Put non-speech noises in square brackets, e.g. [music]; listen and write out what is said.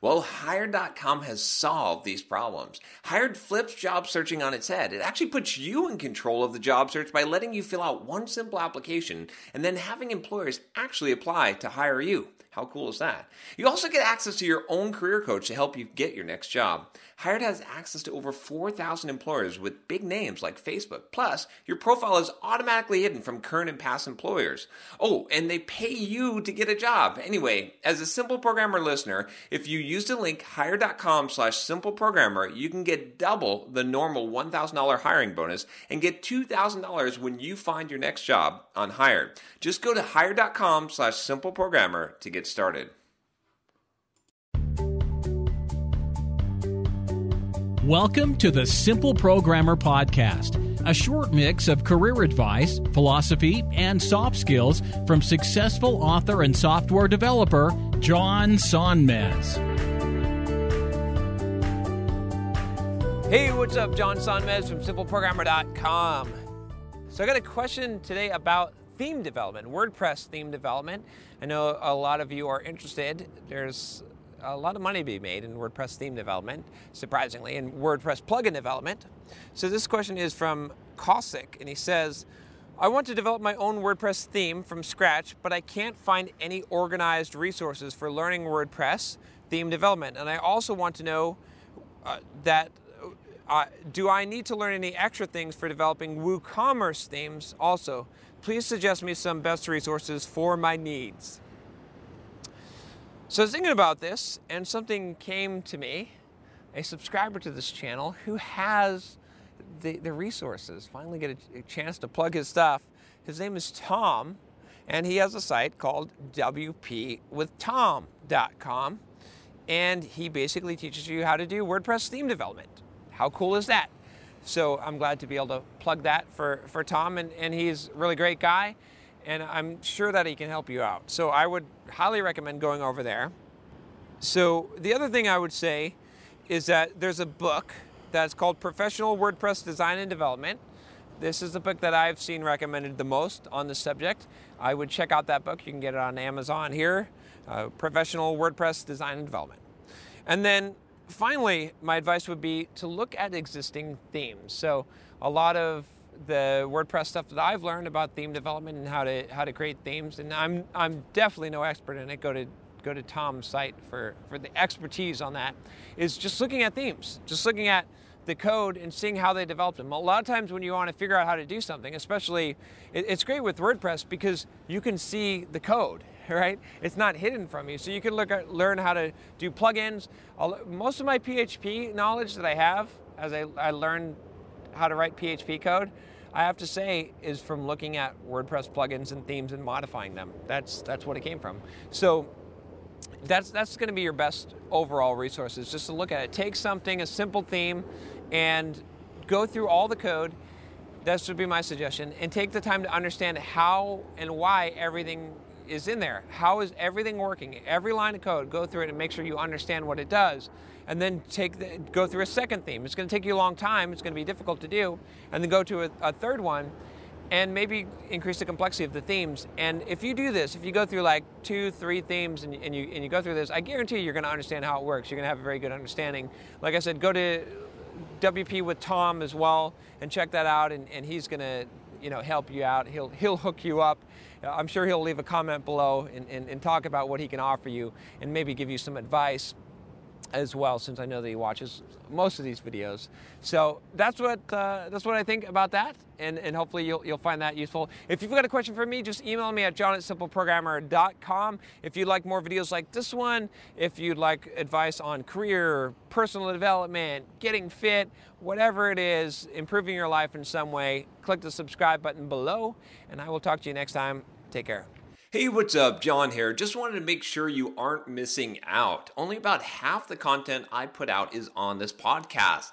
Well, Hired.com has solved these problems. Hired flips job searching on its head. It actually puts you in control of the job search by letting you fill out one simple application and then having employers actually apply to hire you. How cool is that? You also get access to your own career coach to help you get your next job. Hired has access to over 4,000 employers with big names like Facebook. Plus, your profile is automatically hidden from current and past employers. Oh, and they pay you to get a job. Anyway, as a Simple Programmer listener, if you use the link hired.com slash simple programmer, you can get double the normal $1,000 hiring bonus and get $2,000 when you find your next job on Hired. Just go to hired.com slash simple programmer to get started. Welcome to the Simple Programmer Podcast, a short mix of career advice, philosophy, and soft skills from successful author and software developer John Sonmez. Hey, what's up? John Sonmez from simpleprogrammer.com. So I got a question today about theme development, WordPress theme development. I know a lot of you are interested. There's a lot of money to be made in WordPress theme development, surprisingly, and WordPress plugin development. So this question is from Kosik, and he says, I want to develop my own WordPress theme from scratch, but I can't find any organized resources for learning WordPress theme development. And I also want to know uh, that uh, do I need to learn any extra things for developing WooCommerce themes also? Please suggest me some best resources for my needs. So I was thinking about this, and something came to me. A subscriber to this channel who has the, the resources, finally get a, a chance to plug his stuff. His name is Tom, and he has a site called WPWithTom.com. And he basically teaches you how to do WordPress theme development. How cool is that? So I'm glad to be able to plug that for, for Tom, and, and he's a really great guy and I'm sure that he can help you out. So I would highly recommend going over there. So the other thing I would say is that there's a book that's called Professional WordPress Design and Development. This is the book that I've seen recommended the most on the subject. I would check out that book. You can get it on Amazon here, uh, Professional WordPress Design and Development. And then finally, my advice would be to look at existing themes. So a lot of the WordPress stuff that I've learned about theme development and how to how to create themes. And I'm I'm definitely no expert in it. Go to go to Tom's site for for the expertise on that. Is just looking at themes, just looking at the code and seeing how they developed them. A lot of times when you want to figure out how to do something, especially it, it's great with WordPress because you can see the code. [laughs] Right, it's not hidden from you, so you can look at learn how to do plugins. I'll, most of my PHP knowledge that I have, as I, I learned how to write PHP code, I have to say, is from looking at WordPress plugins and themes and modifying them. That's that's what it came from. So that's that's going to be your best overall resources. Just to look at it. Take something, a simple theme, and go through all the code. That should be my suggestion. And take the time to understand how and why everything is in there. How is everything working? Every line of code, go through it and make sure you understand what it does and then take the, go through a second theme. It's going to take you a long time. It's going to be difficult to do, and then go to a, a third one, and maybe increase the complexity of the themes. And if you do this, if you go through like two, three themes, and, and you and you go through this, I guarantee you're going to understand how it works. You're going to have a very good understanding. Like I said, go to WP with Tom as well and check that out, and, and he's going to you know help you out. He'll he'll hook you up. I'm sure he'll leave a comment below and, and, and talk about what he can offer you and maybe give you some advice as well, since I know that he watches most of these videos. So that's what uh, that's what I think about that, and, and hopefully you'll, you'll find that useful. If you've got a question for me, just email me at john at simpleprogrammer.com. If you'd like more videos like this one, if you'd like advice on career, personal development, getting fit, whatever it is, improving your life in some way, click the subscribe button below, and I will talk to you next time. Take care. Hey, what's up? John here. Just wanted to make sure you aren't missing out. Only about half the content I put out is on this podcast.